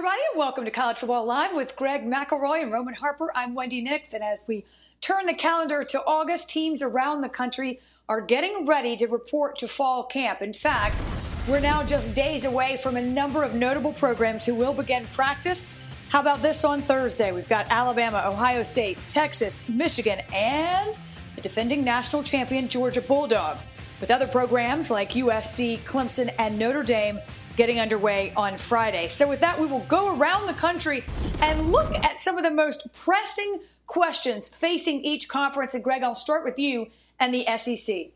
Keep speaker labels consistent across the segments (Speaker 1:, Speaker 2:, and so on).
Speaker 1: Everybody, and welcome to College Football Live with Greg McElroy and Roman Harper. I'm Wendy Nix, and as we turn the calendar to August, teams around the country are getting ready to report to fall camp. In fact, we're now just days away from a number of notable programs who will begin practice. How about this on Thursday? We've got Alabama, Ohio State, Texas, Michigan, and the defending national champion Georgia Bulldogs, with other programs like USC, Clemson, and Notre Dame getting underway on Friday. So, with that, we will go around the country and look at some of the most pressing questions facing each conference. And, Greg, I'll start with you and the SEC.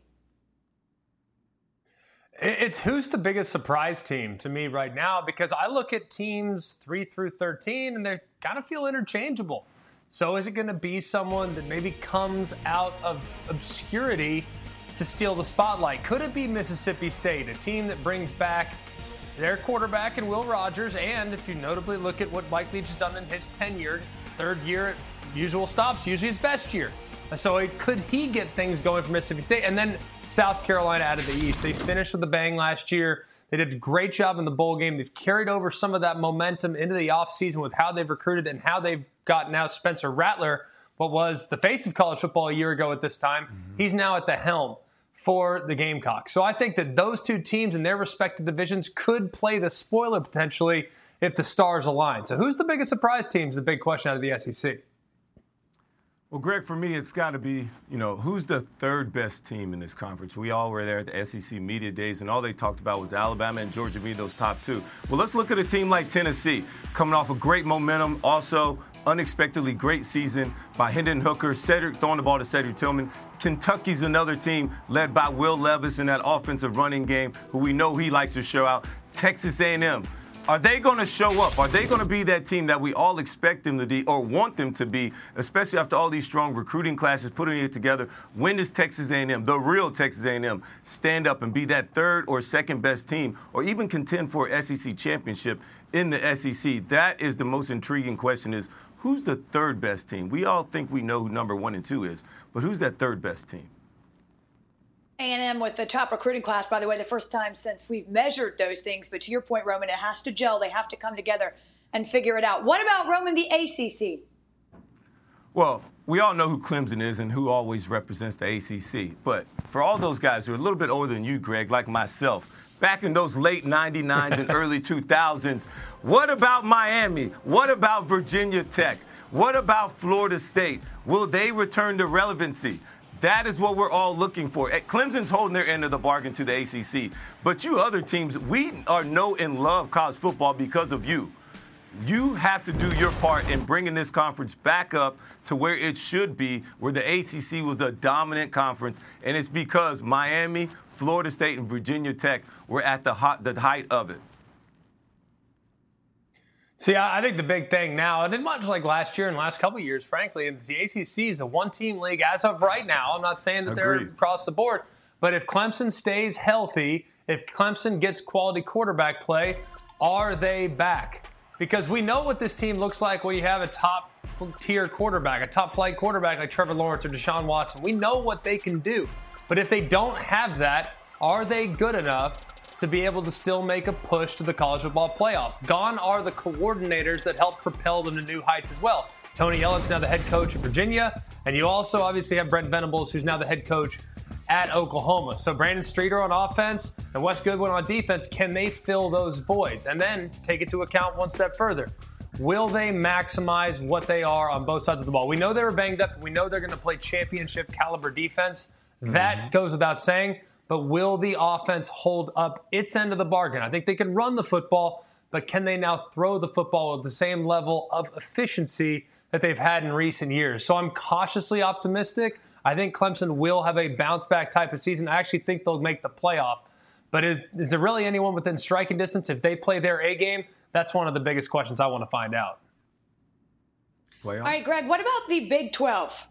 Speaker 2: It's who's the biggest surprise team to me right now because I look at teams 3 through 13 and they kind of feel interchangeable. So is it going to be someone that maybe comes out of obscurity to steal the spotlight? Could it be Mississippi State, a team that brings back their quarterback and Will Rogers, and if you notably look at what Mike Leach has done in his tenure, his third year at usual stops, usually his best year. So could he get things going for Mississippi State? And then South Carolina out of the East. They finished with a bang last year. They did a great job in the bowl game. They've carried over some of that momentum into the offseason with how they've recruited and how they've got now Spencer Rattler, what was the face of college football a year ago at this time. Mm-hmm. He's now at the helm for the Gamecocks. So I think that those two teams in their respective divisions could play the spoiler potentially if the stars align. So who's the biggest surprise team is the big question out of the SEC.
Speaker 3: Well, Greg, for me, it's got to be, you know, who's the third best team in this conference? We all were there at the SEC Media Days, and all they talked about was Alabama and Georgia being those top two. Well, let's look at a team like Tennessee, coming off a great momentum, also unexpectedly great season by Hendon Hooker, Cedric throwing the ball to Cedric Tillman. Kentucky's another team led by Will Levis in that offensive running game, who we know he likes to show out. Texas A&M. Are they going to show up? Are they going to be that team that we all expect them to be or want them to be, especially after all these strong recruiting classes putting it together? When does Texas A&M, the real Texas A&M, stand up and be that third or second best team, or even contend for SEC championship in the SEC? That is the most intriguing question: is who's the third best team? We all think we know who number one and two is, but who's that third best team?
Speaker 1: A&M with the top recruiting class, by the way, the first time since we've measured those things. But to your point, Roman, it has to gel. They have to come together and figure it out. What about Roman, the ACC?
Speaker 3: Well, we all know who Clemson is and who always represents the ACC. But for all those guys who are a little bit older than you, Greg, like myself, back in those late 99s and early 2000s. What about Miami? What about Virginia Tech? What about Florida State? Will they return to relevancy? That is what we're all looking for. Eh, Clemson's holding their end of the bargain to the ACC. But you other teams, we are know and love college football because of you. You have to do your part in bringing this conference back up to where it should be, where the ACC was a dominant conference. And it's because Miami, Florida State and Virginia Tech were at the, hot, the height of it.
Speaker 2: See, I think the big thing now, and much like last year and last couple years, frankly, is the ACC is a one-team league as of right now. I'm not saying that Agreed. they're across the board, but if Clemson stays healthy, if Clemson gets quality quarterback play, are they back? Because we know what this team looks like when you have a top tier quarterback, a top flight quarterback like Trevor Lawrence or Deshaun Watson. We know what they can do. But if they don't have that, are they good enough to be able to still make a push to the college football playoff? Gone are the coordinators that helped propel them to new heights as well. Tony Elliott's now the head coach of Virginia, and you also obviously have Brent Venables, who's now the head coach at Oklahoma. So Brandon Streeter on offense and Wes Goodwin on defense, can they fill those voids? And then take it to account one step further. Will they maximize what they are on both sides of the ball? We know they were banged up. We know they're going to play championship caliber defense. That mm-hmm. goes without saying. But will the offense hold up its end of the bargain? I think they can run the football, but can they now throw the football at the same level of efficiency that they've had in recent years? So I'm cautiously optimistic. I think Clemson will have a bounce back type of season. I actually think they'll make the playoff. But is, is there really anyone within striking distance if they play their A game? That's one of the biggest questions I want to find out.
Speaker 1: Playoffs? All right, Greg, what about the Big 12?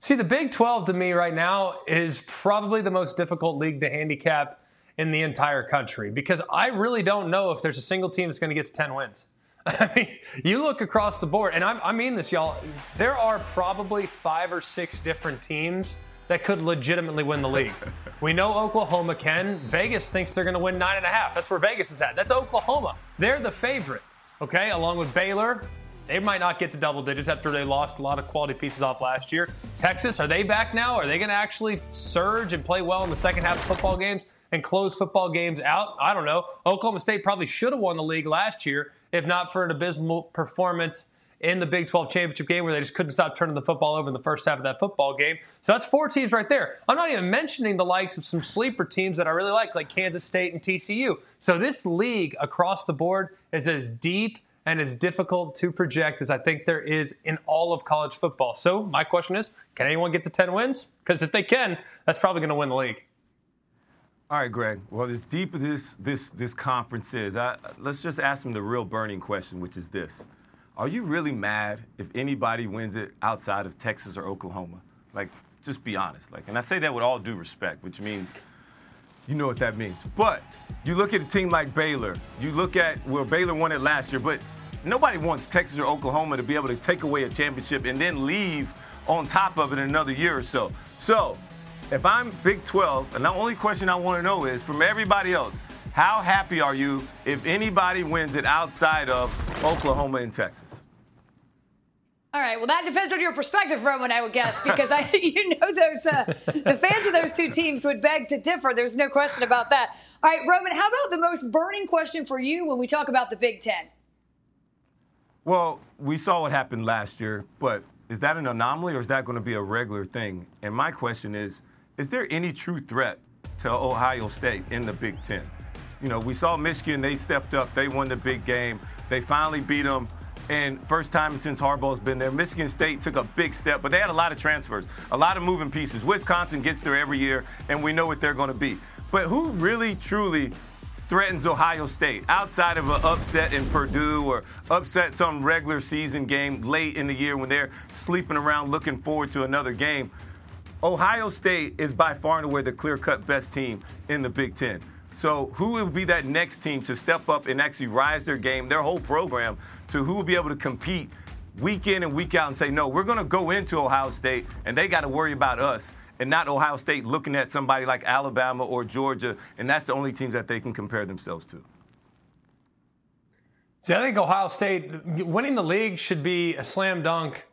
Speaker 2: See, the Big 12 to me right now is probably the most difficult league to handicap in the entire country because I really don't know if there's a single team that's going to get to 10 wins. I mean, you look across the board, and I, I mean this, y'all. There are probably five or six different teams that could legitimately win the league. We know Oklahoma can. Vegas thinks they're going to win nine and a half. That's where Vegas is at. That's Oklahoma. They're the favorite. Okay, along with Baylor, they might not get to double digits after they lost a lot of quality pieces off last year. Texas, are they back now? Are they going to actually surge and play well in the second half of football games and close football games out? I don't know. Oklahoma State probably should have won the league last year if not for an abysmal performance in the Big 12 championship game where they just couldn't stop turning the football over in the first half of that football game. So that's four teams right there. I'm not even mentioning the likes of some sleeper teams that I really like, like Kansas State and TCU. So this league across the board is as deep and as difficult to project as I think there is in all of college football. So my question is, can anyone get to 10 wins? Because if they can, that's probably going to win the league.
Speaker 3: All right, Greg. Well, as deep as this this this conference is, I, let's just ask them the real burning question, which is this: Are you really mad if anybody wins it outside of Texas or Oklahoma? Like, just be honest. Like, and I say that with all due respect, which means you know what that means. But you look at a team like Baylor. You look at well, Baylor won it last year, but nobody wants Texas or Oklahoma to be able to take away a championship and then leave on top of it in another year or so. So, if I'm Big 12, and the only question I want to know is from everybody else, how happy are you if anybody wins it outside of Oklahoma and Texas?
Speaker 1: All right. Well, that depends on your perspective, Roman. I would guess because I, you know, those uh, the fans of those two teams would beg to differ. There's no question about that. All right, Roman. How about the most burning question for you when we talk about the Big Ten?
Speaker 3: Well, we saw what happened last year, but is that an anomaly or is that going to be a regular thing? And my question is is there any true threat to Ohio State in the Big Ten? You know, we saw Michigan, they stepped up, they won the big game, they finally beat them. And first time since Harbaugh's been there, Michigan State took a big step, but they had a lot of transfers, a lot of moving pieces. Wisconsin gets there every year, and we know what they're going to be. But who really, truly threatens Ohio State outside of an upset in Purdue or upset some regular season game late in the year when they're sleeping around looking forward to another game. Ohio State is by far and away the clear cut best team in the Big Ten. So, who will be that next team to step up and actually rise their game, their whole program, to who will be able to compete week in and week out and say, no, we're going to go into Ohio State and they got to worry about us and not Ohio State looking at somebody like Alabama or Georgia, and that's the only teams that they can compare themselves to.
Speaker 2: See, I think Ohio State winning the league should be a slam dunk,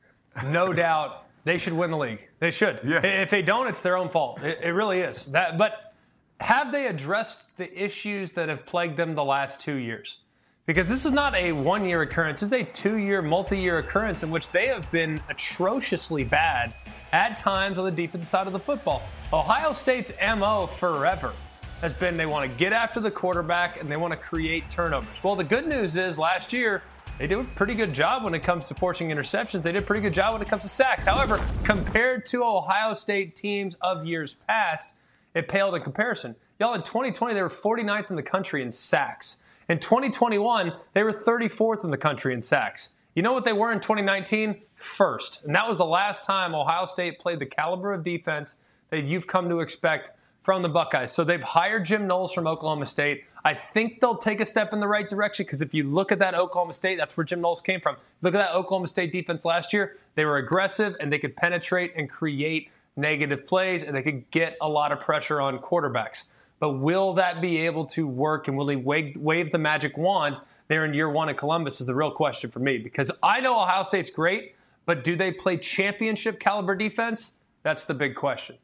Speaker 2: no doubt. They should win the league. They should. Yeah. If they don't, it's their own fault. It, it really is. That, but have they addressed the issues that have plagued them the last two years? Because this is not a one year occurrence, this is a two year, multi year occurrence in which they have been atrociously bad at times on the defensive side of the football. Ohio State's MO forever has been they want to get after the quarterback and they want to create turnovers. Well, the good news is last year, they did a pretty good job when it comes to forcing interceptions. They did a pretty good job when it comes to sacks. However, compared to Ohio State teams of years past, it paled in comparison. Y'all, in 2020, they were 49th in the country in sacks. In 2021, they were 34th in the country in sacks. You know what they were in 2019? First. And that was the last time Ohio State played the caliber of defense that you've come to expect from the Buckeyes. So they've hired Jim Knowles from Oklahoma State. I think they'll take a step in the right direction because if you look at that Oklahoma State, that's where Jim Knowles came from. Look at that Oklahoma State defense last year. They were aggressive and they could penetrate and create negative plays and they could get a lot of pressure on quarterbacks. But will that be able to work and will he wave, wave the magic wand there in year one at Columbus is the real question for me because I know Ohio State's great, but do they play championship caliber defense? That's the big question.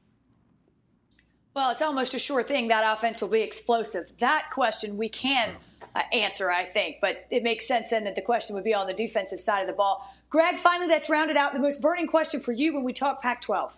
Speaker 1: Well, it's almost a sure thing that offense will be explosive. That question we can uh, answer, I think, but it makes sense then that the question would be on the defensive side of the ball. Greg, finally, that's rounded out the most burning question for you when we talk Pac 12.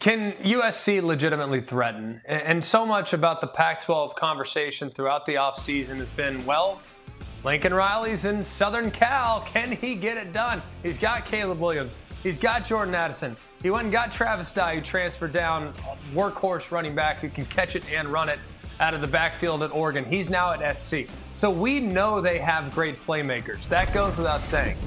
Speaker 2: Can USC legitimately threaten? And so much about the Pac-12 conversation throughout the offseason has been, well, Lincoln Riley's in Southern Cal. Can he get it done? He's got Caleb Williams. He's got Jordan Addison. He went and got Travis Dye, who transferred down, workhorse running back who can catch it and run it out of the backfield at Oregon. He's now at SC. So we know they have great playmakers. That goes without saying.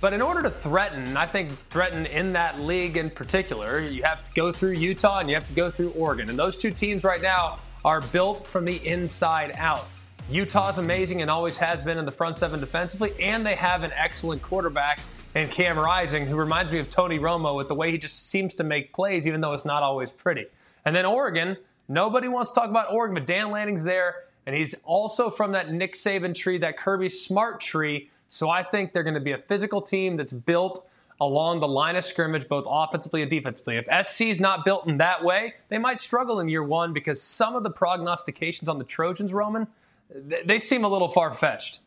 Speaker 2: But in order to threaten, I think threaten in that league in particular, you have to go through Utah and you have to go through Oregon. And those two teams right now are built from the inside out. Utah's amazing and always has been in the front seven defensively, and they have an excellent quarterback in Cam Rising, who reminds me of Tony Romo with the way he just seems to make plays, even though it's not always pretty. And then Oregon, nobody wants to talk about Oregon, but Dan Lanning's there, and he's also from that Nick Saban tree, that Kirby Smart tree so I think they're going to be a physical team that's built along the line of scrimmage, both offensively and defensively. If SC is not built in that way, they might struggle in year one because some of the prognostications on the Trojans, Roman, they seem a little far fetched.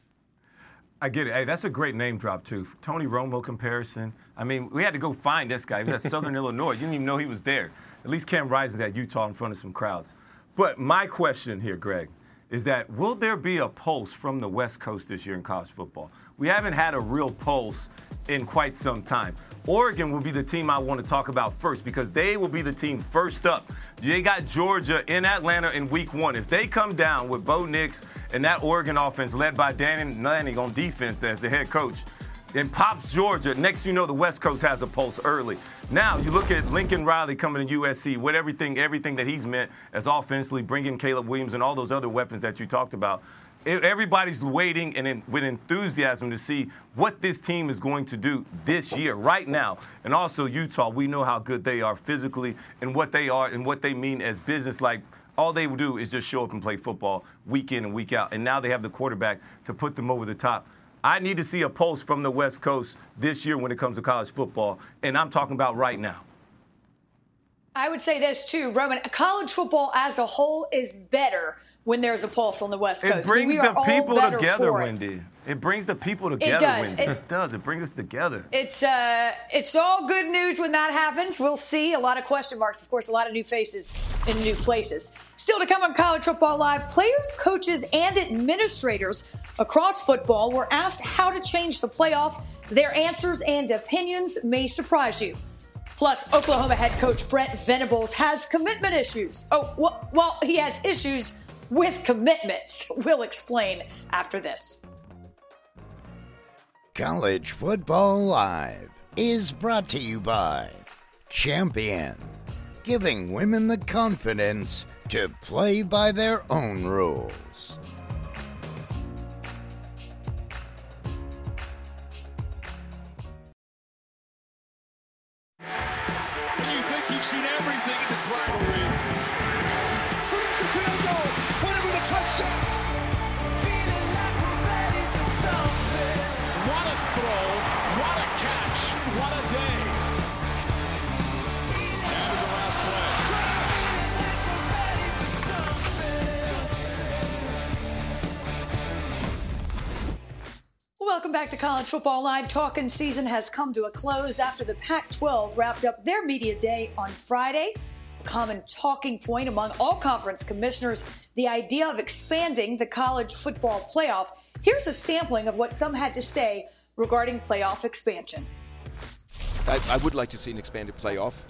Speaker 3: I get it. Hey, that's a great name drop too. Tony Romo comparison. I mean, we had to go find this guy. He was at Southern Illinois. You didn't even know he was there. At least Cam Rising's at Utah in front of some crowds. But my question here, Greg, is that will there be a pulse from the West Coast this year in college football? we haven't had a real pulse in quite some time. Oregon will be the team I want to talk about first because they will be the team first up. They got Georgia in Atlanta in week one. If they come down with Bo Nix and that Oregon offense led by Dan Lanning on defense as the head coach, then pops Georgia. Next, you know the West Coast has a pulse early. Now you look at Lincoln Riley coming to USC with everything, everything that he's meant as offensively, bringing Caleb Williams and all those other weapons that you talked about everybody's waiting and in, with enthusiasm to see what this team is going to do this year, right now. And also Utah, we know how good they are physically and what they are and what they mean as business. Like all they do is just show up and play football week in and week out. And now they have the quarterback to put them over the top. I need to see a pulse from the West Coast this year when it comes to college football, and I'm talking about right now.
Speaker 1: I would say this too, Roman. College football as a whole is better when there's a pulse on the West Coast.
Speaker 3: It brings the people together, Wendy. It brings the people together. It does. It, it, does. It brings us together.
Speaker 1: It's uh, it's all good news when that happens. We'll see. A lot of question marks, of course. A lot of new faces in new places. Still to come on College Football Live, players, coaches, and administrators across football were asked how to change the playoff. Their answers and opinions may surprise you. Plus, Oklahoma head coach Brent Venables has commitment issues. Oh, well, well he has issues with commitments. We'll explain after this.
Speaker 4: College Football Live is brought to you by Champion, giving women the confidence to play by their own rules.
Speaker 1: Welcome back to College Football Live. Talking season has come to a close after the Pac 12 wrapped up their media day on Friday. A common talking point among all conference commissioners the idea of expanding the college football playoff. Here's a sampling of what some had to say regarding playoff expansion.
Speaker 5: I, I would like to see an expanded playoff.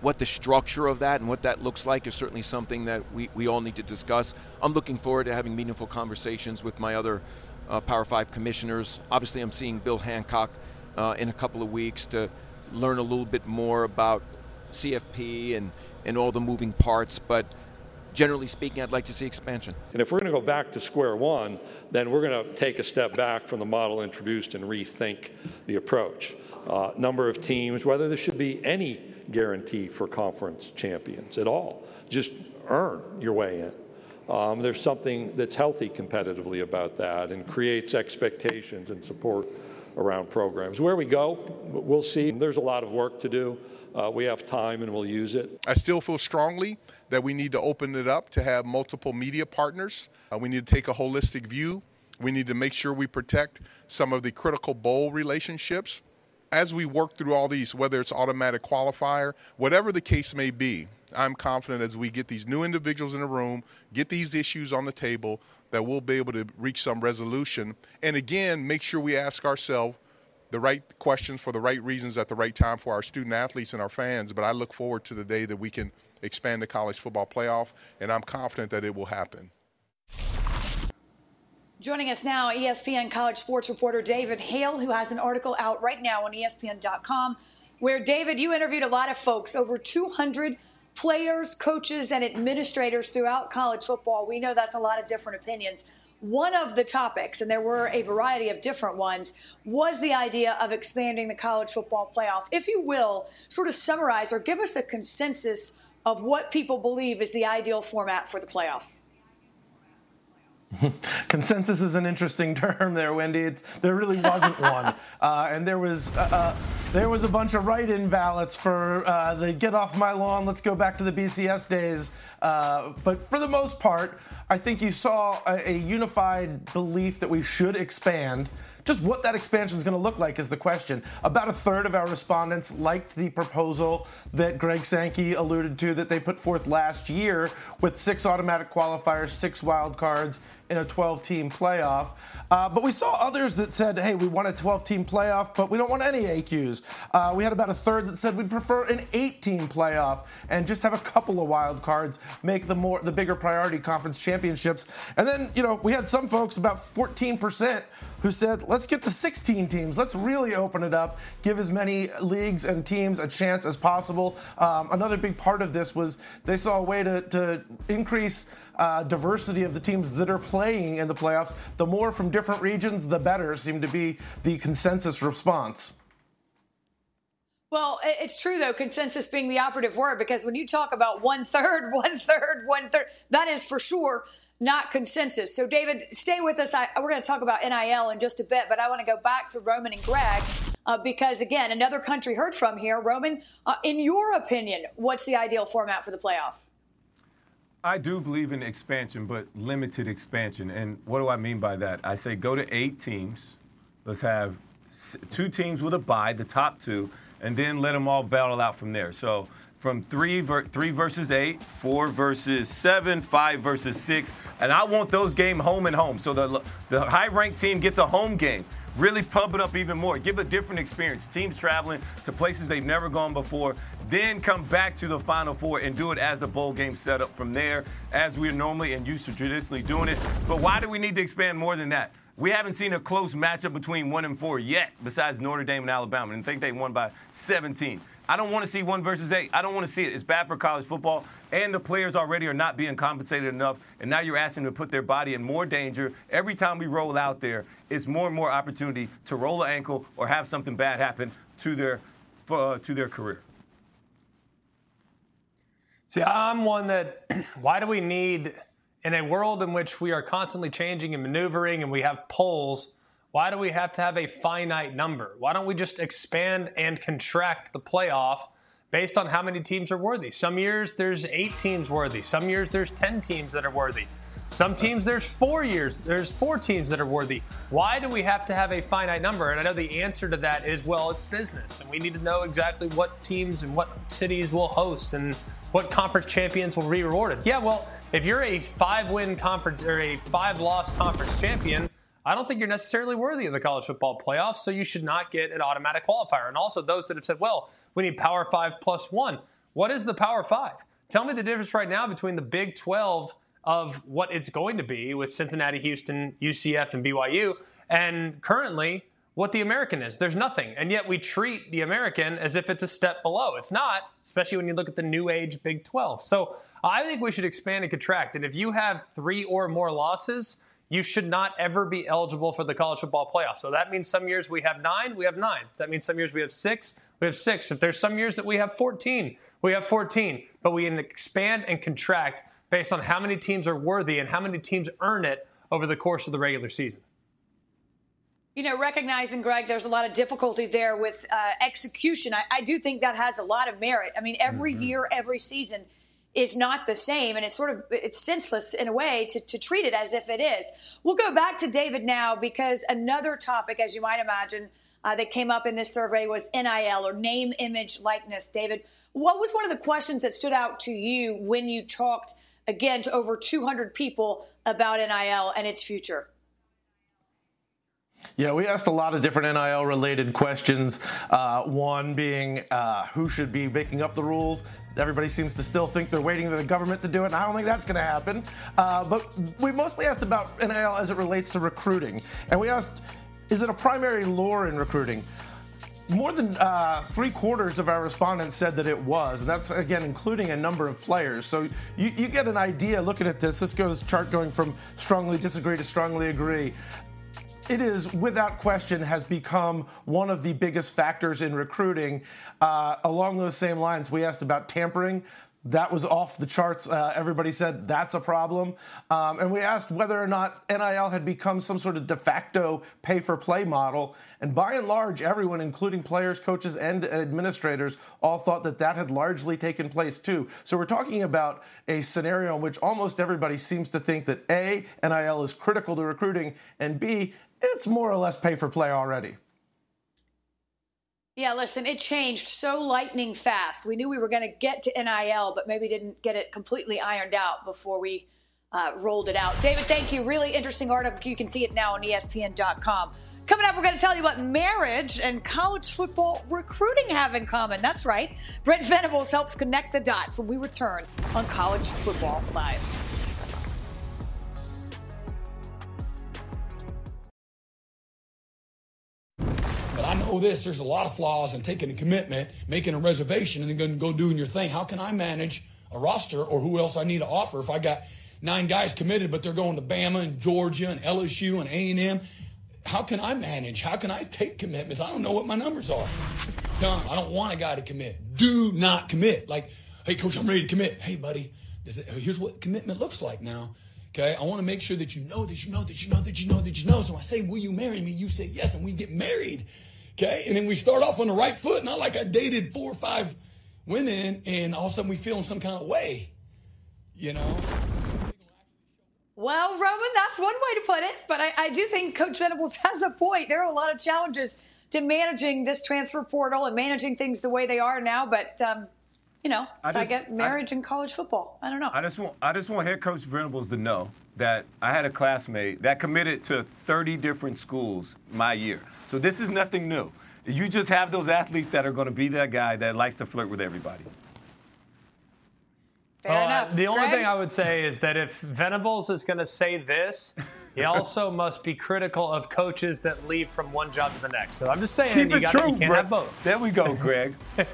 Speaker 5: What the structure of that and what that looks like is certainly something that we, we all need to discuss. I'm looking forward to having meaningful conversations with my other uh, Power Five commissioners. Obviously, I'm seeing Bill Hancock uh, in a couple of weeks to learn a little bit more about CFP and, and all the moving parts. But generally speaking, I'd like to see expansion.
Speaker 6: And if we're going to go back to square one, then we're going to take a step back from the model introduced and rethink the approach. Uh, number of teams, whether there should be any guarantee for conference champions at all. Just earn your way in. Um, there's something that's healthy competitively about that and creates expectations and support around programs. Where we go, we'll see. There's a lot of work to do. Uh, we have time and we'll use it.
Speaker 7: I still feel strongly that we need to open it up to have multiple media partners. Uh, we need to take a holistic view. We need to make sure we protect some of the critical bowl relationships. As we work through all these, whether it's automatic qualifier, whatever the case may be, I'm confident as we get these new individuals in the room, get these issues on the table, that we'll be able to reach some resolution. And again, make sure we ask ourselves the right questions for the right reasons at the right time for our student athletes and our fans. But I look forward to the day that we can expand the college football playoff, and I'm confident that it will happen.
Speaker 1: Joining us now, ESPN college sports reporter David Hale, who has an article out right now on ESPN.com, where David, you interviewed a lot of folks, over 200 players, coaches, and administrators throughout college football. We know that's a lot of different opinions. One of the topics, and there were a variety of different ones, was the idea of expanding the college football playoff. If you will, sort of summarize or give us a consensus of what people believe is the ideal format for the playoff.
Speaker 8: Consensus is an interesting term there, Wendy. It's, there really wasn't one, uh, and there was uh, uh, there was a bunch of write-in ballots for uh, the "get off my lawn, let's go back to the BCS days." Uh, but for the most part, I think you saw a, a unified belief that we should expand. Just what that expansion is going to look like is the question. About a third of our respondents liked the proposal that Greg Sankey alluded to that they put forth last year with six automatic qualifiers, six wild cards, in a 12 team playoff. Uh, but we saw others that said, hey, we want a 12 team playoff, but we don't want any AQs. Uh, we had about a third that said we'd prefer an 8 team playoff and just have a couple of wild cards, make the more the bigger priority conference championships. And then, you know, we had some folks, about 14%, who said, let's get to 16 teams. Let's really open it up, give as many leagues and teams a chance as possible. Um, another big part of this was they saw a way to, to increase uh, diversity of the teams that are playing in the playoffs. The more from different regions, the better, seem to be the consensus response.
Speaker 1: Well, it's true though, consensus being the operative word, because when you talk about one third, one third, one third, that is for sure not consensus. So, David, stay with us. I, we're going to talk about NIL in just a bit, but I want to go back to Roman and Greg uh, because, again, another country heard from here. Roman, uh, in your opinion, what's the ideal format for the playoff?
Speaker 3: I do believe in expansion, but limited expansion. And what do I mean by that? I say go to eight teams. Let's have two teams with a bye, the top two, and then let them all battle out from there. So from three, ver- three versus eight, four versus seven, five versus six, and I want those games home and home. So the the high ranked team gets a home game. Really pump it up even more. Give a different experience. Teams traveling to places they've never gone before. Then come back to the Final Four and do it as the bowl game set up from there, as we're normally and used to traditionally doing it. But why do we need to expand more than that? We haven't seen a close matchup between one and four yet, besides Notre Dame and Alabama, and think they won by 17. I don't want to see one versus eight. I don't want to see it. It's bad for college football, and the players already are not being compensated enough. And now you're asking them to put their body in more danger. Every time we roll out there, it's more and more opportunity to roll an ankle or have something bad happen to their uh, to their career.
Speaker 2: See, I'm one that. why do we need in a world in which we are constantly changing and maneuvering, and we have polls? Why do we have to have a finite number? Why don't we just expand and contract the playoff based on how many teams are worthy? Some years there's eight teams worthy. Some years there's 10 teams that are worthy. Some teams there's four years, there's four teams that are worthy. Why do we have to have a finite number? And I know the answer to that is well, it's business, and we need to know exactly what teams and what cities will host and what conference champions will be rewarded. Yeah, well, if you're a five-win conference or a five-loss conference champion, I don't think you're necessarily worthy of the college football playoffs, so you should not get an automatic qualifier. And also, those that have said, well, we need Power 5 plus one. What is the Power 5? Tell me the difference right now between the Big 12 of what it's going to be with Cincinnati, Houston, UCF, and BYU, and currently what the American is. There's nothing. And yet we treat the American as if it's a step below. It's not, especially when you look at the new age Big 12. So I think we should expand and contract. And if you have three or more losses, you should not ever be eligible for the college football playoff. So that means some years we have nine, we have nine. That means some years we have six, we have six. If there's some years that we have 14, we have 14. But we can expand and contract based on how many teams are worthy and how many teams earn it over the course of the regular season.
Speaker 1: You know, recognizing, Greg, there's a lot of difficulty there with uh, execution. I, I, do think that has a lot of merit. I mean, every mm-hmm. year, every season is not the same, and it's sort of it's senseless in a way to, to treat it as if it is. We'll go back to David now because another topic, as you might imagine, uh, that came up in this survey was NIL or name, image, likeness. David, what was one of the questions that stood out to you when you talked again to over 200 people about NIL and its future?
Speaker 8: Yeah, we asked a lot of different NIL related questions. Uh, one being uh, who should be making up the rules. Everybody seems to still think they're waiting for the government to do it, and I don't think that's going to happen. Uh, but we mostly asked about NIL as it relates to recruiting. And we asked, is it a primary lure in recruiting? More than uh, three quarters of our respondents said that it was, and that's again including a number of players. So you, you get an idea looking at this. This goes chart going from strongly disagree to strongly agree it is without question has become one of the biggest factors in recruiting. Uh, along those same lines, we asked about tampering. That was off the charts. Uh, everybody said that's a problem. Um, and we asked whether or not NIL had become some sort of de facto pay for play model. And by and large, everyone, including players, coaches, and administrators, all thought that that had largely taken place too. So we're talking about a scenario in which almost everybody seems to think that A, NIL is critical to recruiting, and B, it's more or less pay for play already.
Speaker 1: Yeah, listen, it changed so lightning fast. We knew we were going to get to NIL, but maybe didn't get it completely ironed out before we uh, rolled it out. David, thank you. Really interesting article. You can see it now on ESPN.com. Coming up, we're going to tell you what marriage and college football recruiting have in common. That's right. Brent Venables helps connect the dots when we return on College Football Live.
Speaker 9: I know this, there's a lot of flaws in taking a commitment, making a reservation, and then going to go doing your thing. How can I manage a roster or who else I need to offer if I got nine guys committed, but they're going to Bama and Georgia and LSU and A&M? How can I manage? How can I take commitments? I don't know what my numbers are. Done. I don't want a guy to commit. Do not commit. Like, hey, coach, I'm ready to commit. Hey, buddy, it, here's what commitment looks like now. Okay, I want to make sure that you know that you know that you know that you know that you know. So I say, will you marry me? You say yes, and we get married. Okay. And then we start off on the right foot, not like I dated four or five women and all of a sudden we feel in some kind of way, you know?
Speaker 1: Well, Roman, that's one way to put it. But I, I, do think Coach Venables has a point. There are a lot of challenges to managing this transfer portal and managing things the way they are now. But, um, you know, I, just, get marriage I, in college football. I don't know.
Speaker 3: I just want I just want head coach Venables to know that I had a classmate that committed to 30 different schools my year. So this is nothing new. You just have those athletes that are going to be that guy that likes to flirt with everybody.
Speaker 1: Fair well, enough.
Speaker 2: the only
Speaker 1: Greg?
Speaker 2: thing I would say is that if Venables is going to say this, he also must be critical of coaches that leave from one job to the next. So I'm just saying
Speaker 3: Keep
Speaker 2: you,
Speaker 3: got,
Speaker 2: true, you can't have both.
Speaker 3: There we go, Greg.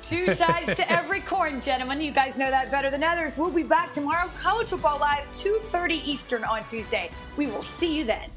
Speaker 1: Two sides to every coin, gentlemen. You guys know that better than others. We'll be back tomorrow, College Football Live, 2.30 Eastern on Tuesday. We will see you then.